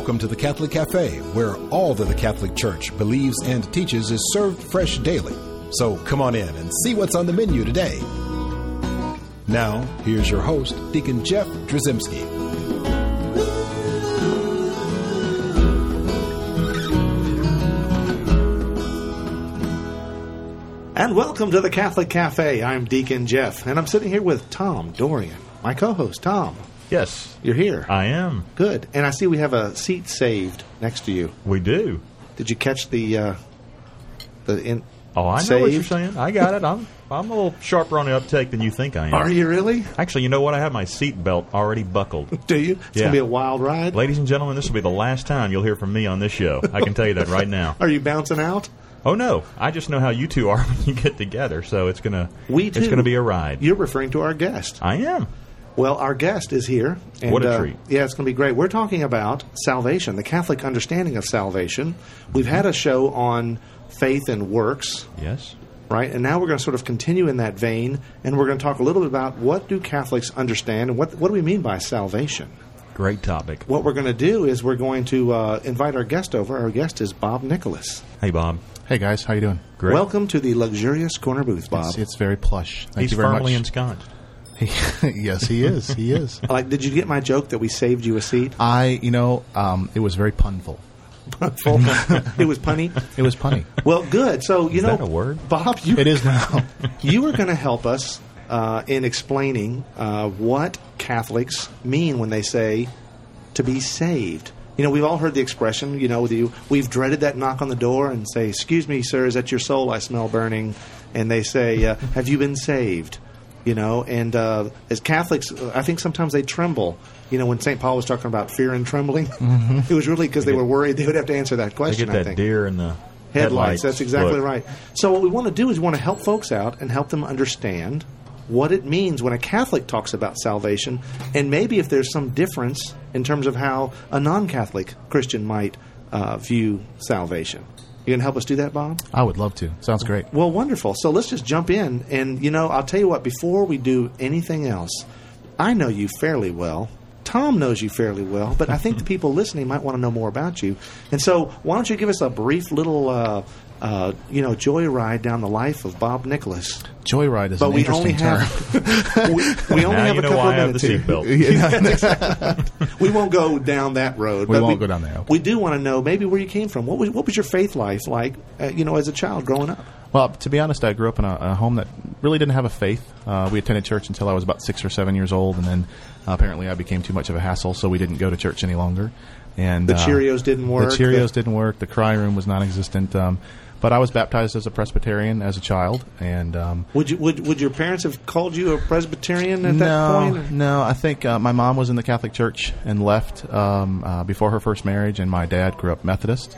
Welcome to the Catholic Cafe, where all that the Catholic Church believes and teaches is served fresh daily. So come on in and see what's on the menu today. Now, here's your host, Deacon Jeff Drzymski. And welcome to the Catholic Cafe. I'm Deacon Jeff, and I'm sitting here with Tom Dorian, my co host. Tom, Yes, you're here. I am. Good. And I see we have a seat saved next to you. We do. Did you catch the uh, the in? Oh, I know what you're saying. I got it. I'm I'm a little sharper on the uptake than you think I am. Are you really? Actually, you know what? I have my seat belt already buckled. Do you? It's Yeah. gonna be a wild ride. Ladies and gentlemen, this will be the last time you'll hear from me on this show. I can tell you that right now. Are you bouncing out? Oh no, I just know how you two are when you get together, so it's gonna We it's gonna be a ride. You're referring to our guest. I am. Well, our guest is here. And, What a uh, treat. Yeah, it's going to be great. We're talking about salvation, the Catholic understanding of salvation. We've had a show on faith and works. Yes. right? And now we're going to sort of continue in that vein, and we're going to talk a little bit about what do Catholics understand and what what do we mean by salvation. Great topic. What we're going to do is we're going to uh, invite our guest over. Our guest is Bob Nicholas. Hey, Bob. Hey guys, how you doing? Great. Welcome to the luxurious corner booth, Bob. It's, it's very plush. Thank He's you very firmly much. ensconced. yes, he is. He is. like, did you get my joke that we saved you a seat? I, you know, um, it was very punful. Punful. it was punny. It was punny. Well, good. So you Is know, that a word? Bob, you it is now. you are going to help us uh, in explaining uh, what Catholics mean when they say to be saved. You know, we've all heard the expression. You know, the, we've dreaded that knock on the door and say, "Excuse me, sir, is that your soul I smell burning?" And they say, uh, "Have you been saved?" You know, and uh, as Catholics, I think sometimes they tremble. You know, when St. Paul was talking about fear and trembling, it was really because they were worried they would have to answer that They question. get I that think deer in the headlights. That's exactly look. right. So what we want to do is we want to help folks out and help them understand what it means when a Catholic talks about salvation, and maybe if there's some difference in terms of how a non-Catholic Christian might uh, view salvation. You gonna help us do that, Bob? I would love to. Sounds great. Well, wonderful. So let's just jump in, and you know, I'll tell you what. Before we do anything else, I know you fairly well. Tom knows you fairly well, but I think the people listening might want to know more about you. And so, why don't you give us a brief little, uh, uh, you know, joyride down the life of Bob Nicholas? Joyride is But an we interesting only term. have we, we only Now have you a couple why I of have the minutes here. seatbelt. We won't go down that road. We but won't go down that road. We do want to know maybe where you came from. What was what was your faith life like? Uh, you know, as a child growing up. Well, to be honest, I grew up in a, a home that really didn't have a faith. Uh, we attended church until I was about six or seven years old, and then uh, apparently I became too much of a hassle, so we didn't go to church any longer. And The uh, Cheerios didn't work, The Cheerios the- didn't work. The cry room was non-existent. Um, but I was baptized as a Presbyterian as a child, and um, Would you would would your parents have called you a Presbyterian at no, that point? No, I think uh, my mom was in the Catholic Church and left um, uh, before her first marriage, and my dad grew up Methodist.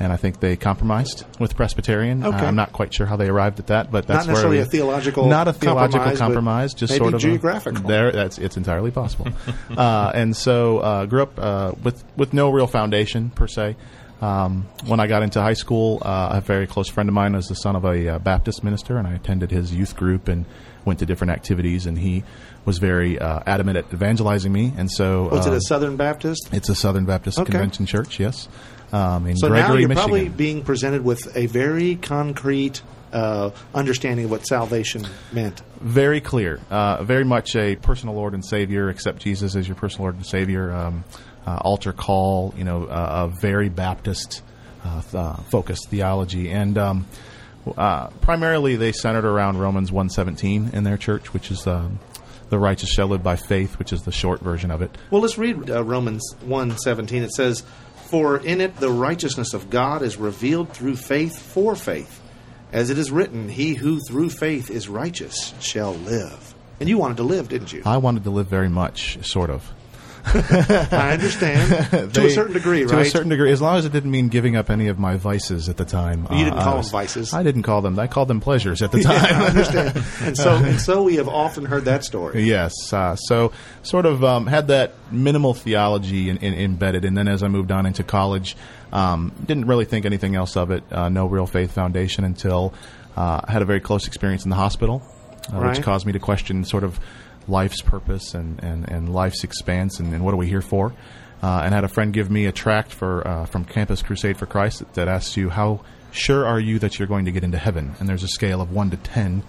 And I think they compromised with Presbyterian. Okay. Uh, I'm not quite sure how they arrived at that, but that's Not necessarily a theological not a theological compromise, compromise, just sort of a- there, that's it's entirely possible. uh, and so uh, grew up uh, with with no real foundation per se. Um, when I got into high school, uh, a very close friend of mine was the son of a uh, Baptist minister, and I attended his youth group and went to different activities. And he was very uh, adamant at evangelizing me. And so, Was it a Southern Baptist? it's a Southern Baptist Okay. Convention church, yes, um, in So Gregory, now you're Michigan. probably being presented with a very concrete uh, understanding of what salvation meant. very clear, uh, very much a personal Lord and Savior. Accept Jesus as your personal Lord and Savior. Um, uh, altar call, you know, uh, a very Baptist uh, th- uh, focused theology, and um, uh, primarily they centered around Romans one seventeen in their church, which is um, the righteous shall live by faith, which is the short version of it. Well, let's read uh, Romans 1.17. It says, For in it the righteousness of God is revealed through faith for faith. As it is written, He who through faith is righteous shall live. And you wanted to live, didn't you? I wanted to live very much, sort of. I understand. to a certain degree, To right? a certain degree, as long as it didn't mean giving up any of my vices at the time. You didn't uh, call I them vices. I didn't call them. I called them pleasures at the Yeah, time. I understand. And so, and so we have often heard that story. Yes. Uh, so sort of um, had that minimal theology in, in, embedded, and then as I moved on into college, um, didn't really think anything else of it. Uh, no real faith foundation until uh, I had a very close experience in the hospital, uh, Right. which caused me to question sort of life's purpose and, and, and life's expanse and, and what are we here for. uh, and had a friend give me a tract for uh, from Campus Crusade for Christ that, that asks you how sure are you that you're going to get into heaven, and there's a scale of one to ten.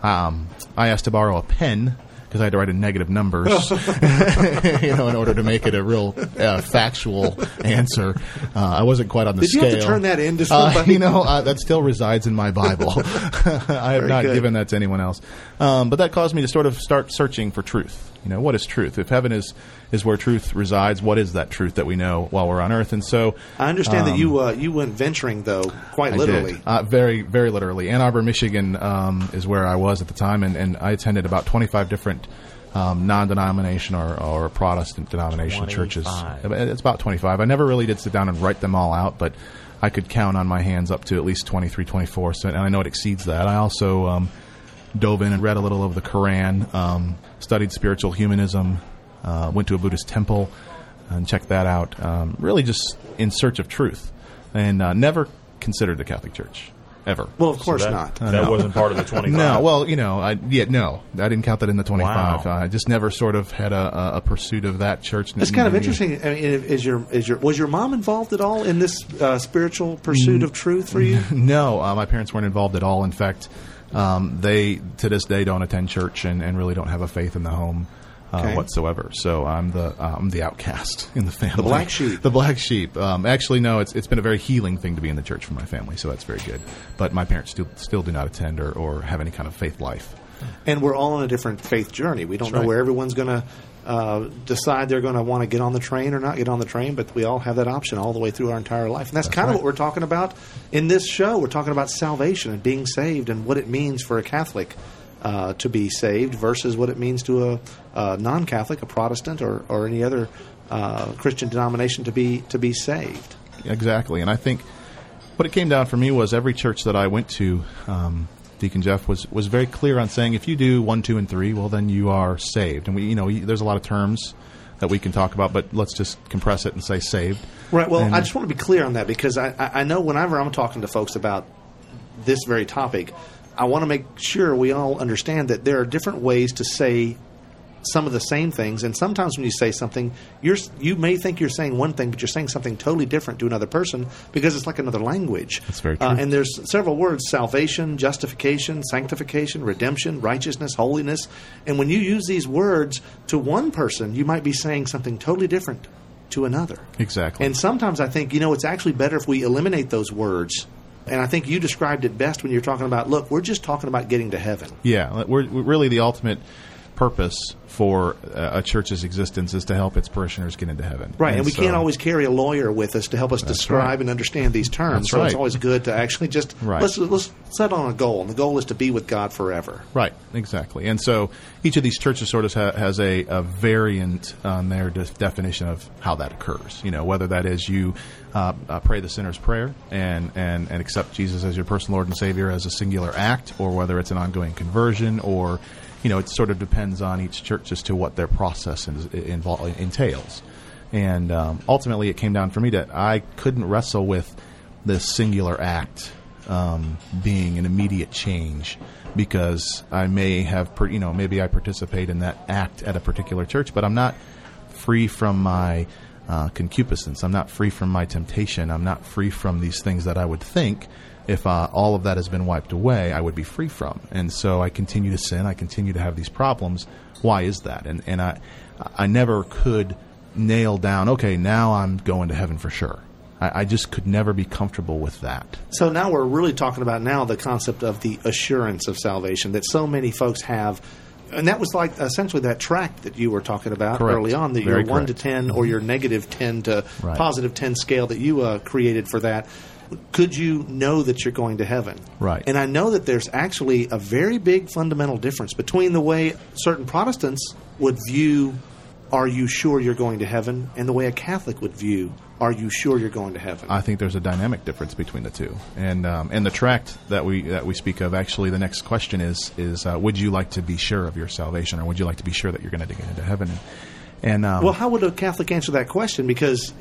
Um, I asked to borrow a pen because I had to write in negative numbers, you know, in order to make it a real uh, factual answer. Uh, I wasn't quite on the Did you have to turn that in to Uh, somebody? you know, uh, that still resides in my Bible. I have Very not good. given that to anyone else. Um, but that caused me to sort of start searching for truth. You know, what is truth? If heaven is is where truth resides, what is that truth that we know while we're on earth? And so, I understand that um, you uh, you went venturing though, quite I literally. did. Uh, very, very literally. Ann Arbor, Michigan um, is where I was at the time, and, and I attended about 25 different um, non-denomination or, or Protestant denomination churches. It's about 25. I never really did sit down and write them all out, but I could count on my hands up to at least 23, 24, so, and I know it exceeds that. I also um, dove in and read a little of the Quran, um, studied spiritual humanism, uh, went to a Buddhist temple, and checked that out. Um, really, just in search of truth, and uh, never considered the Catholic Church ever. Well, of course that, not. That wasn't part of the 25. No, well, you know, I, yeah, no, I didn't count that in the twenty-five. Wow. I just never sort of had a, a, a pursuit of that church. It's kind of interesting. I mean, is your is your was your mom involved at all in this uh, spiritual Mm. pursuit of truth for you? No, uh, my parents weren't involved at all. In fact, um, they to this day don't attend church and, and really don't have a faith in the home uh, Okay. whatsoever. So I'm the uh, I'm the outcast in the family, The black sheep. The black sheep. Um, actually, no, it's it's been a very healing thing to be in the church for my family, so that's very good. But my parents still still do not attend or, or have any kind of faith life. And we're all on a different faith journey. We don't That's know right. where everyone's going to uh, decide they're going to want to get on the train or not get on the train, but we all have that option all the way through our entire life. And that's, kind of what we're talking about in this show. We're talking about salvation and being saved and what it means for a Catholic uh, to be saved versus what it means to a, a non-Catholic, a Protestant, or, or any other uh, Christian denomination to be to be saved. Exactly, and I think what it came down for me was every church that I went to, um, Deacon Jeff was was very clear on saying if you do one, two, and three, well, then you are saved. And we, you know, there's a lot of terms that we can talk about, but let's just compress it and say saved. Right. Well, And- I just want to be clear on that because I, I I know whenever I'm talking to folks about this very topic, I want to make sure we all understand that there are different ways to say some of the same things, and sometimes when you say something, you're you may think you're saying one thing, but you're saying something totally different to another person because it's like another language. That's very Uh, and there's several words: salvation, justification, sanctification, redemption, righteousness, holiness. And when you use these words to one person, you might be saying something totally different to another. Exactly. And sometimes I think, you know, it's actually better if we eliminate those words. And I think you described it best when you're talking about, look, we're just talking about getting to heaven. Yeah, we're, we're really the ultimate purpose for uh, a church's existence is to help its parishioners get into heaven. Right. And, we so- can't always carry a lawyer with us to help us describe right. and understand these terms. That's so it's always good to actually just Right. let's, let's set on a goal. And the goal is to be with God forever. Right, exactly. And so each of these churches sort of ha- has a, a variant on their de- definition of how that occurs. You know, whether that is you uh, uh, pray the sinner's prayer and, and, and accept Jesus as your personal Lord and Savior as a singular act, or whether it's an ongoing conversion, or, you know, it sort of depends on each church as to what their process invol- entails. And um, ultimately, it came down for me that I couldn't wrestle with this singular act um, being an immediate change because I may have, per, you know, maybe I participate in that act at a particular church, but I'm not free from my uh, concupiscence. I'm not free from my temptation. I'm not free from these things that I would think if uh, all of that has been wiped away, I would be free from. And so I continue to sin. I continue to have these problems. Why is that? And and I I never could nail down. Okay, now I'm going to heaven for sure. I, I just could never be comfortable with that. So now we're really talking about now the concept of the assurance of salvation that so many folks have. And that was like essentially that track that you were talking about Correct. early on, that Very your 1 to 10 or your negative 10 to Right. positive 10 scale that you uh, created for that. Could you know that you're going to heaven? Right. And I know that there's actually a very big fundamental difference between the way certain Protestants would view are you sure you're going to heaven and the way a Catholic would view are you sure you're going to heaven? I think there's a dynamic difference between the two, and um, and the tract that we that we speak of. Actually, the next question is is uh, would you like to be sure of your salvation, or would you like to be sure that you're going to get into heaven? And um, Well, how would a Catholic answer that question? Because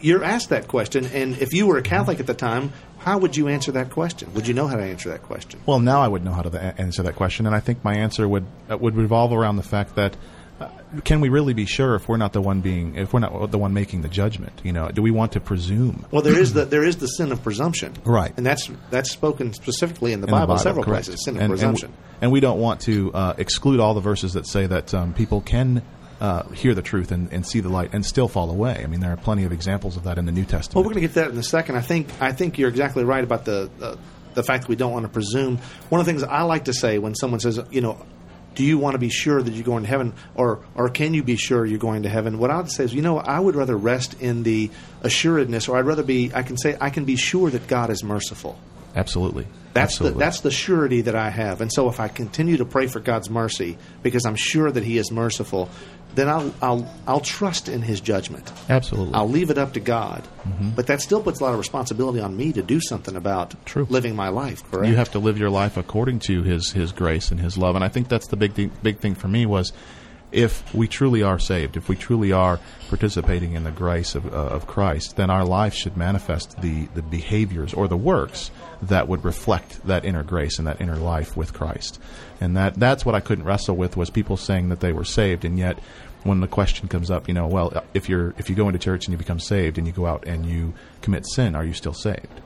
you're asked that question, and if you were a Catholic at the time, how would you answer that question? Would you know how to answer that question? Well, now I would know how to answer that question, and I think my answer would uh, would revolve around the fact that can we really be sure if we're not the one being if we're not the one making the judgment? You know, do we want to presume? Well, there is the there is the sin of presumption, Right. And that's that's spoken specifically in the in the Bible, several correct. places. Sin of and, presumption. And, and we don't want to uh, exclude all the verses that say that um, people can uh, hear the truth and, and see the light and still fall away. I mean, there are plenty of examples of that in the New Testament. Well, we're going to get that in a second. I think I think you're exactly right about the uh, the fact that we don't want to presume. One of the things I like to say when someone says, you know, do you want to be sure that you're going to heaven, or or can you be sure you're going to heaven? What I would say is, you know, I would rather rest in the assuredness, or I'd rather be. I can say I can be sure that God is merciful. Absolutely. That's Absolutely. the that's the surety that I have. And so if I continue to pray for God's mercy because I'm sure that He is merciful, then I'll I'll I'll trust in His judgment. Absolutely. I'll leave it up to God. Mm-hmm. But that still puts a lot of responsibility on me to do something about True. living my life. Correct. You have to live your life according to his his grace and his love, and I think that's the big thing, big thing for me was if we truly are saved, if we truly are participating in the grace of, uh, of Christ, then our life should manifest the the behaviors or the works that would reflect that inner grace and that inner life with Christ, and that that's what I couldn't wrestle with was people saying that they were saved, and yet when the question comes up, you know, well, if you're if you go into church and you become saved and you go out and you commit sin, are you still saved?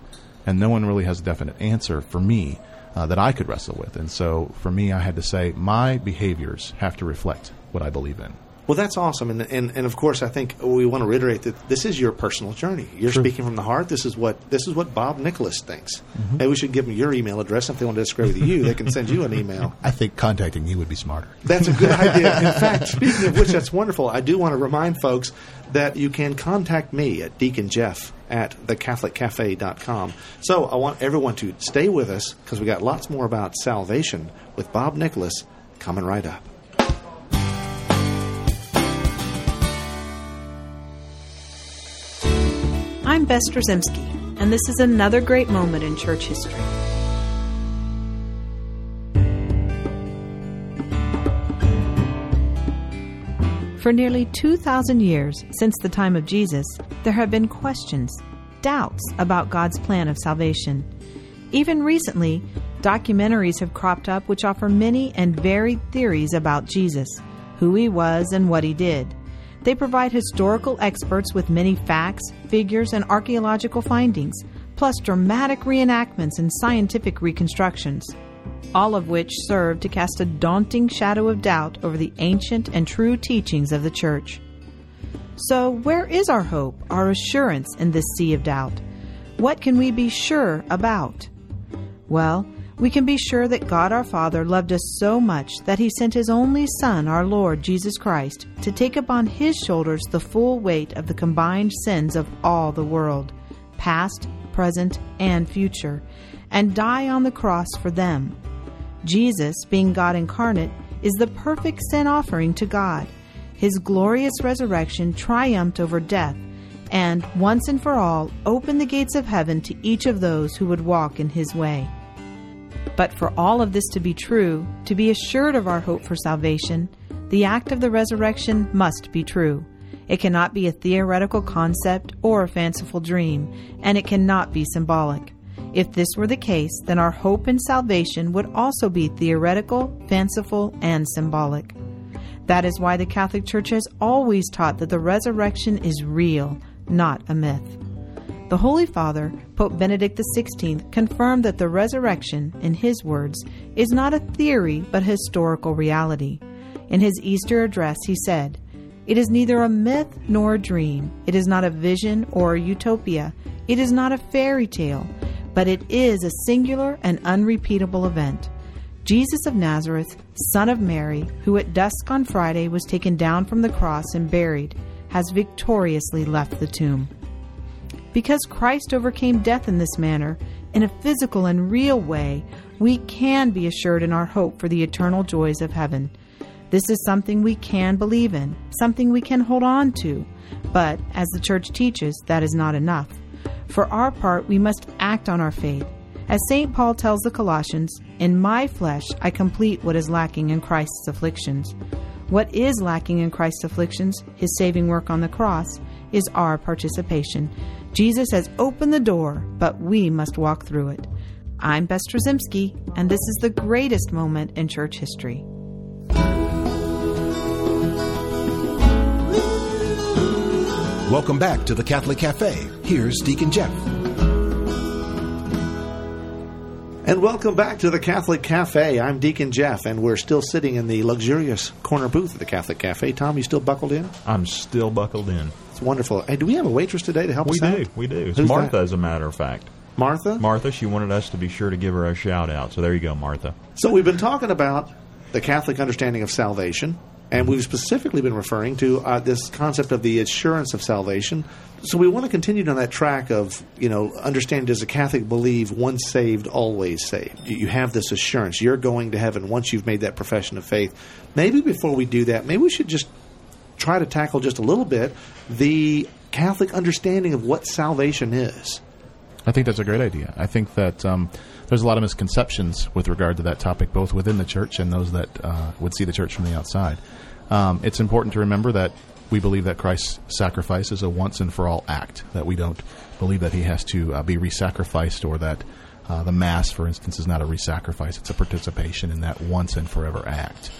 and no one really has a definite answer for me uh, that I could wrestle with. And so for me, I had to say my behaviors have to reflect what I believe in. Well, that's awesome, and, and and of course, I think we want to reiterate that this is your personal journey. You're speaking from the heart. This is what this is what Bob Nicholas thinks. Mm-hmm. Maybe we should give them your email address if they want to disagree with you. They can send you an email. I think contacting you would be smarter. That's a good idea. In fact, speaking of which, that's wonderful. I do want to remind folks that you can contact me at Deacon Jeff at thecatholiccafe.com. So I want everyone to stay with us because we got lots more about salvation with Bob Nicholas coming right up. I'm Bess Drzymski, and this is another great moment in church history. For nearly 2,000 years since the time of Jesus, there have been questions, doubts about God's plan of salvation. Even recently, documentaries have cropped up which offer many and varied theories about Jesus, who he was, and what he did. They provide historical experts with many facts, figures, and archaeological findings, plus dramatic reenactments and scientific reconstructions, all of which serve to cast a daunting shadow of doubt over the ancient and true teachings of the Church. So, where is our hope, our assurance in this sea of doubt? What can we be sure about? Well, we can be sure that God our Father loved us so much that He sent His only Son, our Lord Jesus Christ, to take upon His shoulders the full weight of the combined sins of all the world, past, present, and future, and die on the cross for them. Jesus, being God incarnate, is the perfect sin offering to God. His glorious resurrection triumphed over death and, once and for all, opened the gates of heaven to each of those who would walk in His way. But for all of this to be true, to be assured of our hope for salvation, the act of the resurrection must be true. It cannot be a theoretical concept or a fanciful dream, and it cannot be symbolic. If this were the case, then our hope in salvation would also be theoretical, fanciful, and symbolic. That is why the Catholic Church has always taught that the resurrection is real, not a myth. The Holy Father, Pope Benedict XVI, confirmed that the resurrection, in his words, is not a theory but a historical reality. In his Easter address, he said, It is neither a myth nor a dream. It is not a vision or a utopia. It is not a fairy tale, but it is a singular and unrepeatable event. Jesus of Nazareth, Son of Mary, who at dusk on Friday was taken down from the cross and buried, has victoriously left the tomb. Because Christ overcame death in this manner, in a physical and real way, we can be assured in our hope for the eternal joys of heaven. This is something we can believe in, something we can hold on to. But, as the Church teaches, that is not enough. For our part, we must act on our faith. As St. Paul tells the Colossians, In my flesh I complete what is lacking in Christ's afflictions. What is lacking in Christ's afflictions, his saving work on the cross, is our participation. Jesus has opened the door, but we must walk through it. I'm Bess Drzymski, and this is the greatest moment in church history. Welcome back to the Catholic Cafe. Here's Deacon Jeff. And welcome back to the Catholic Cafe. I'm Deacon Jeff, and we're still sitting in the luxurious corner booth of the Catholic Cafe. Tom, you still buckled in? I'm still buckled in. It's wonderful. Hey, do we have a waitress today to help We us do. out? We do. It's Who's Martha, that? as a matter of fact. Martha? Martha, she wanted us to be sure to give her a shout out. So there you go, Martha. So we've been talking about the Catholic understanding of salvation, and we've specifically been referring to uh, this concept of the assurance of salvation. So we want to continue down that track of, you know, understand does a Catholic believe once saved, always saved? You have this assurance. You're going to heaven once you've made that profession of faith. Maybe before we do that, maybe we should just try to tackle just a little bit the Catholic understanding of what salvation is. I think that's a great idea. I think that um, there's a lot of misconceptions with regard to that topic, both within the church and those that uh, would see the church from the outside. Um, it's important to remember that we believe that Christ's sacrifice is a once and for all act, that we don't believe that he has to uh, be re sacrificed or that uh, the Mass, for instance, is not a re sacrifice. It's a participation in that once and forever act.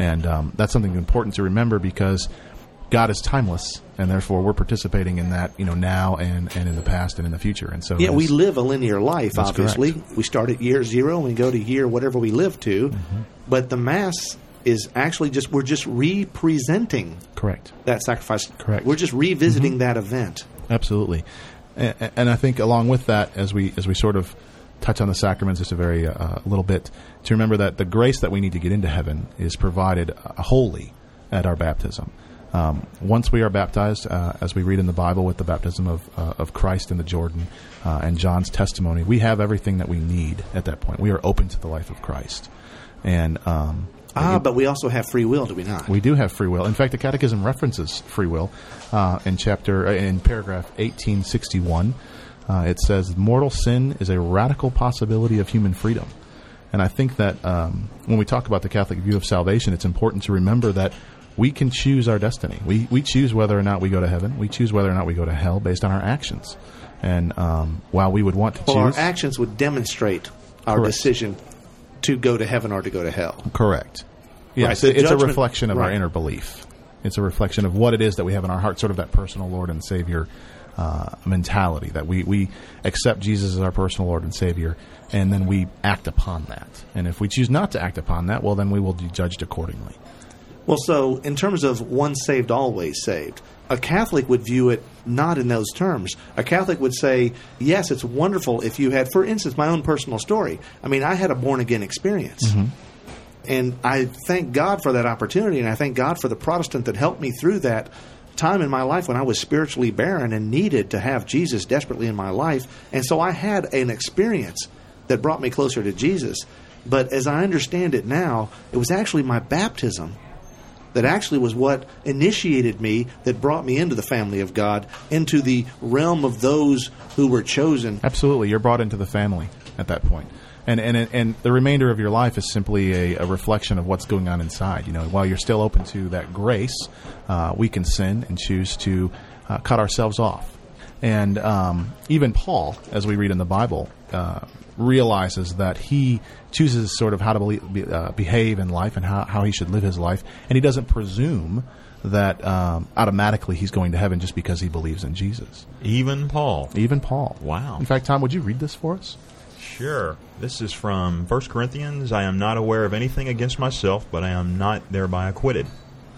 And um, that's something important to remember because God is timeless, and therefore we're participating in that, you know, now and, and in the past and in the future. And so, Yeah, we live a linear life, obviously. correct. We start at year zero and we go to year whatever we live to. Mm-hmm. But the Mass is actually just, we're just representing correct. that sacrifice. Correct. We're just revisiting that event. Absolutely, and, and I think along with that, as we as we sort of touch on the sacraments just a very uh, little bit, to remember that the grace that we need to get into heaven is provided uh, wholly at our baptism. Um, once we are baptized, uh, as we read in the Bible with the baptism of uh, of Christ in the Jordan uh, and John's testimony, we have everything that we need at that point. We are open to the life of Christ, and um, Ah, but we also have free will, do we not? we do have free will. In fact, the Catechism references free will uh, in chapter uh, in paragraph eighteen sixty one. Uh, it says mortal sin is a radical possibility of human freedom, and I think that um, when we talk about the Catholic view of salvation, it's important to remember that we can choose our destiny. We we choose whether or not we go to heaven. We choose whether or not we go to hell based on our actions. And um, while we would want to well, our actions would demonstrate our Correct. decision to go to heaven or to go to hell. Correct. Yes, Right, it's a reflection of our inner belief. It's a reflection of what it is that we have in our heart, sort of that personal Lord and Savior uh, mentality that we, we accept Jesus as our personal Lord and Savior, and then we act upon that. And if we choose not to act upon that, well, then we will be judged accordingly. Well, so in terms of once saved, always saved, a Catholic would view it not in those terms. A Catholic would say, yes, it's wonderful if you had, for instance, my own personal story. I mean, I had a born again experience. And I thank God for that opportunity, and I thank God for the Protestant that helped me through that time in my life when I was spiritually barren and needed to have Jesus desperately in my life. And so I had an experience that brought me closer to Jesus. But as I understand it now, it was actually my baptism that actually was what initiated me, that brought me into the family of God, into the realm of those who were chosen. Absolutely, you're brought into the family at that point. And, and and the remainder of your life is simply a, a reflection of what's going on inside. You know, while you're still open to that grace, uh, we can sin and choose to uh, cut ourselves off. And um, even Paul, as we read in the Bible, uh, realizes that he chooses sort of how to believe, be, uh, behave in life and how, how he should live his life, and he doesn't presume that um, automatically he's going to heaven just because he believes in Jesus. Even Paul. Even Paul. Wow. In fact, Tom, would you read this for us? Sure. This is from 1 Corinthians. I am not aware of anything against myself, but I am not thereby acquitted.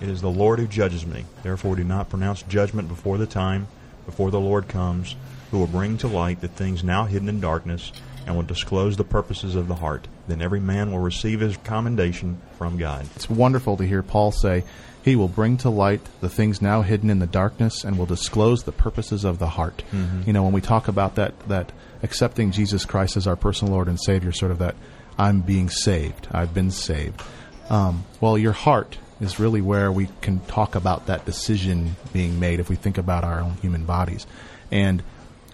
It is the Lord who judges me. Therefore, do not pronounce judgment before the time, before the Lord comes, who will bring to light the things now hidden in darkness, and will disclose the purposes of the heart. Then every man will receive his commendation from God. It's wonderful to hear Paul say, He will bring to light the things now hidden in the darkness and will disclose the purposes of the heart. Mm-hmm. You know, when we talk about that, that accepting Jesus Christ as our personal Lord and Savior, sort of that I'm being saved, I've been saved. Um, well, your heart is really where we can talk about that decision being made if we think about our own human bodies. And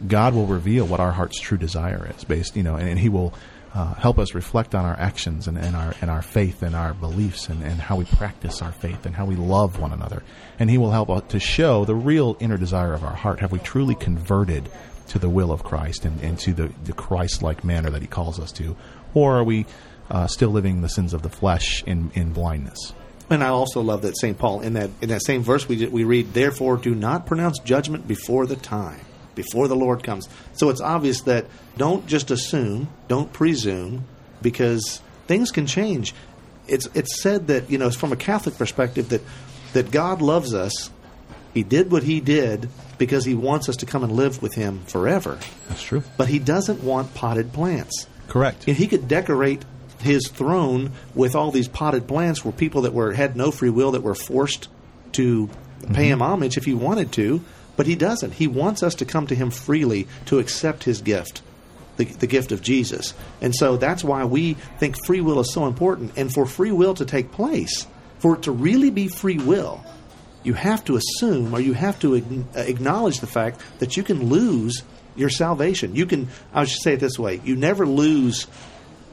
God will reveal what our heart's true desire is, based, you know, and, and He will uh, help us reflect on our actions and, and our and our faith and our beliefs and, and how we practice our faith and how we love one another. And He will help us to show the real inner desire of our heart. Have we truly converted to the will of Christ and, and to the, the Christ-like manner that He calls us to, or are we uh, still living the sins of the flesh in in blindness? And I also love that St. Paul in that in that same verse we we read, "Therefore, do not pronounce judgment before the time, before the Lord comes." So it's obvious that don't just assume, don't presume, because things can change. It's it's said that you know from a Catholic perspective that that God loves us. He did what He did because He wants us to come and live with Him forever. That's true. But He doesn't want potted plants. Correct. He could decorate his throne with all these potted plants were people that were had no free will that were forced to pay him mm-hmm. homage if he wanted to, but he doesn't. He wants us to come to him freely to accept his gift, the, the gift of Jesus. And so that's why we think free will is so important. And for free will to take place, for it to really be free will, you have to assume or you have to acknowledge the fact that you can lose your salvation. You can, I should say it this way you never lose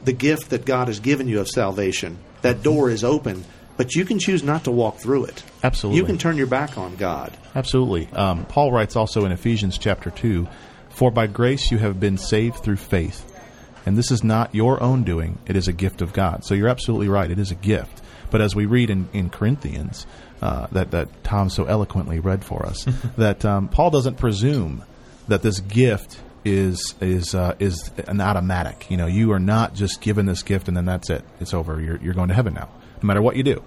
the gift that God has given you of salvation. That door is open, but you can choose not to walk through it. Absolutely. You can turn your back on God. Absolutely. Um, Paul writes also in Ephesians chapter 2 For by grace you have been saved through faith. And this is not your own doing, it is a gift of God. So you're absolutely right, it is a gift. But as we read in, in Corinthians, uh, that, that Tom so eloquently read for us, that um, Paul doesn't presume that this gift is is uh, is an automatic. You know, you are not just given this gift and then that's it. It's over. You're you're going to heaven now, no matter what you do.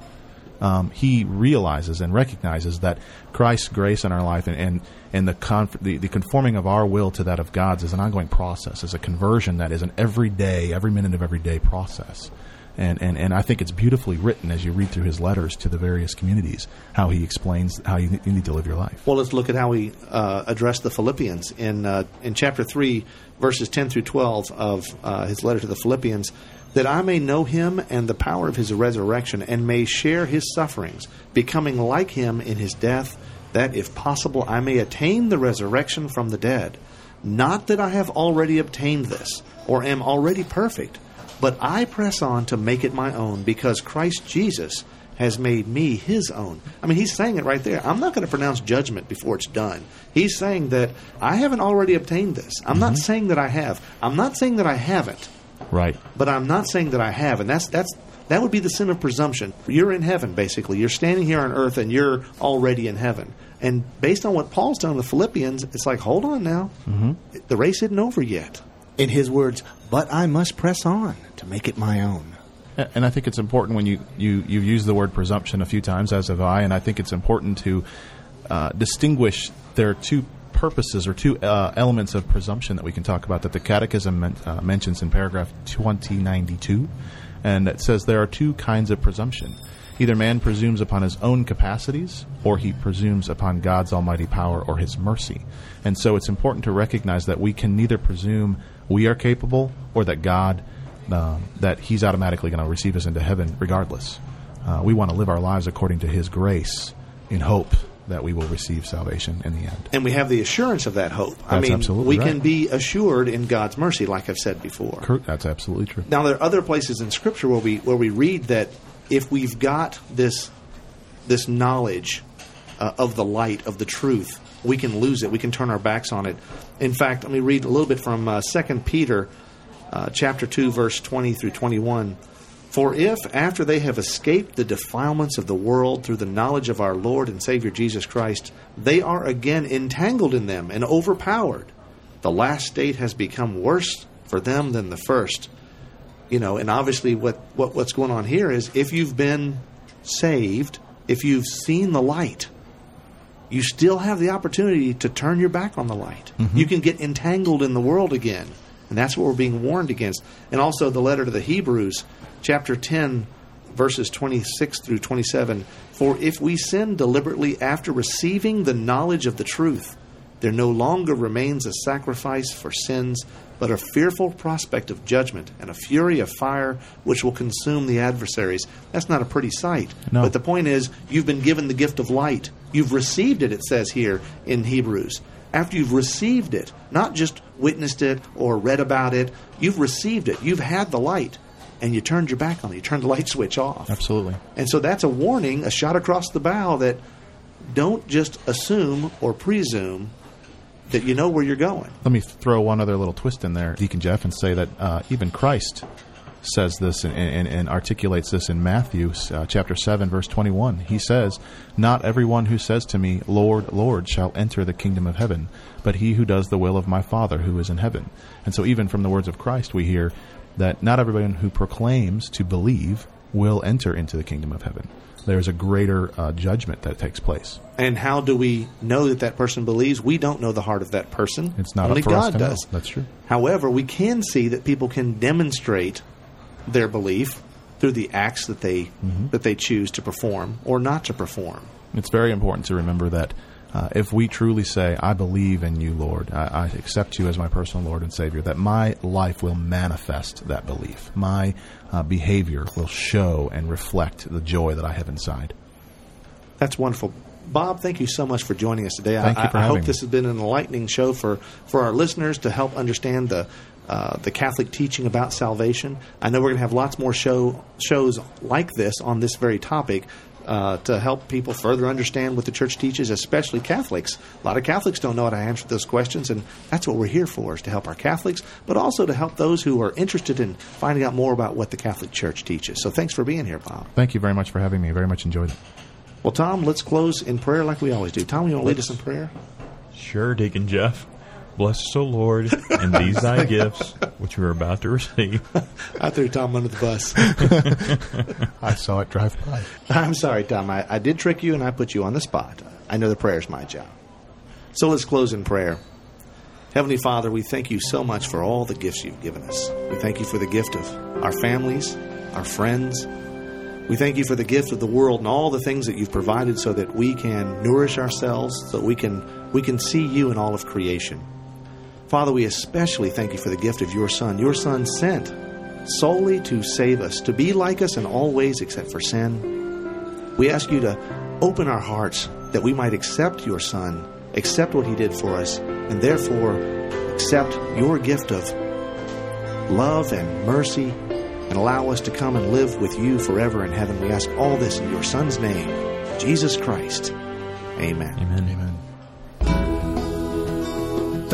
Um, he realizes and recognizes that Christ's grace in our life and and, and the, conf- the the conforming of our will to that of God's is an ongoing process. Is a conversion that is an everyday, every minute of every day process. And, and, and I think it's beautifully written as you read through his letters to the various communities how he explains how you, you need to live your life. Well, let's look at how he uh, addressed the Philippians in uh, in chapter three, verses ten through twelve of uh, his letter to the Philippians. That I may know him and the power of his resurrection, and may share his sufferings, becoming like him in his death, that if possible I may attain the resurrection from the dead. Not that I have already obtained this, or am already perfect, but I press on to make it my own, because Christ Jesus has made me his own. I mean, he's saying it right there. I'm not going to pronounce judgment before it's done. He's saying that I haven't already obtained this. I'm not saying that I have. I'm not saying that I haven't, Right. but I'm not saying that I have. And that's that's that would be the sin of presumption. You're in heaven, basically. You're standing here on earth, and you're already in heaven. And based on what Paul's done in the Philippians, it's like, hold on now, mm-hmm. the race isn't over yet. In his words, but I must press on to make it my own. And I think it's important when you, you, you've used the word presumption a few times, as have I, and I think it's important to uh, distinguish there are two purposes or two uh, elements of presumption that we can talk about that the Catechism men- uh, mentions in paragraph 2092. And it says there are two kinds of presumption. Either man presumes upon his own capacities, or he presumes upon God's almighty power or his mercy. And so it's important to recognize that we can neither presume we are capable or that God um, that He's automatically going to receive us into heaven regardless. Uh, we want to live our lives according to His grace in hope that we will receive salvation in the end. And we have the assurance of that hope. I mean, we can be assured in God's mercy, like I've said before. That's absolutely true. Now, there are other places in Scripture where we where we read that if we've got this this knowledge uh, of the light of the truth, we can lose it. We can turn our backs on it. In fact, let me read a little bit from uh, Second Peter, uh, chapter two, verse twenty through twenty-one. For if, after they have escaped the defilements of the world through the knowledge of our Lord and Savior Jesus Christ, they are again entangled in them and overpowered, the last state has become worse for them than the first. You know, and obviously, what, what what's going on here is if you've been saved, if you've seen the light, you still have the opportunity to turn your back on the light. Mm-hmm. You can get entangled in the world again. And that's what we're being warned against. And also the letter to the Hebrews, chapter 10, verses 26 through 27. For if we sin deliberately after receiving the knowledge of the truth, there no longer remains a sacrifice for sins, but a fearful prospect of judgment and a fury of fire which will consume the adversaries. That's not a pretty sight. No. But the point is, you've been given the gift of light. You've received it, it says here in Hebrews. After you've received it, not just witnessed it or read about it, you've received it. You've had the light, and you turned your back on it. You turned the light switch off. Absolutely. And so that's a warning, a shot across the bow that don't just assume or presume that you know where you're going. Let me throw one other little twist in there, Deacon Jeff, and say that uh, even Christ says this and, and, and articulates this in Matthew uh, chapter 7, verse 21. He says, Not everyone who says to me, Lord, Lord, shall enter the kingdom of heaven, but he who does the will of my Father who is in heaven. And so, even from the words of Christ, we hear that not everyone who proclaims to believe will enter into the kingdom of heaven. There's a greater uh, judgment that takes place. And how do we know that that person believes? We don't know the heart of that person. It's not Only up for us God to know. does. That's true. However, we can see that people can demonstrate their belief through the acts that they Mm-hmm. that they choose to perform or not to perform. It's very important to remember that uh, if we truly say, I believe in you, Lord, I, I accept you as my personal Lord and Savior, that my life will manifest that belief. My uh, behavior will show and reflect the joy that I have inside. That's wonderful. Bob, thank you so much for joining us today. Thank I, you for I having hope me. this has been an enlightening show for, for our listeners to help understand the uh, the Catholic teaching about salvation. I know we're going to have lots more show shows like this on this very topic. Uh, to help people further understand what the church teaches, especially Catholics. A lot of Catholics don't know how to answer those questions, and that's what we're here for, is to help our Catholics, but also to help those who are interested in finding out more about what the Catholic Church teaches. So thanks for being here, Bob. Thank you very much for having me. Very much enjoyed it. Well, Tom, let's close in prayer like we always do. Tom, you want to lead us in prayer? Sure, Deacon Jeff. Bless us, O Lord, and these thy gifts, which we are about to receive. I threw Tom under the bus. I saw it drive by. I'm sorry, Tom. I, I did trick you and I put you on the spot. I know the prayer's my job. So let's close in prayer. Heavenly Father, we thank you so much for all the gifts you've given us. We thank you for the gift of our families, our friends. We thank you for the gift of the world and all the things that you've provided so that we can nourish ourselves, so that we can we can see you in all of creation. Father, we especially thank you for the gift of your Son. Your Son sent solely to save us, to be like us in all ways except for sin. We ask you to open our hearts that we might accept your Son, accept what he did for us, and therefore accept your gift of love and mercy and allow us to come and live with you forever in heaven. We ask all this in your Son's name, Jesus Christ. Amen. Amen. Amen.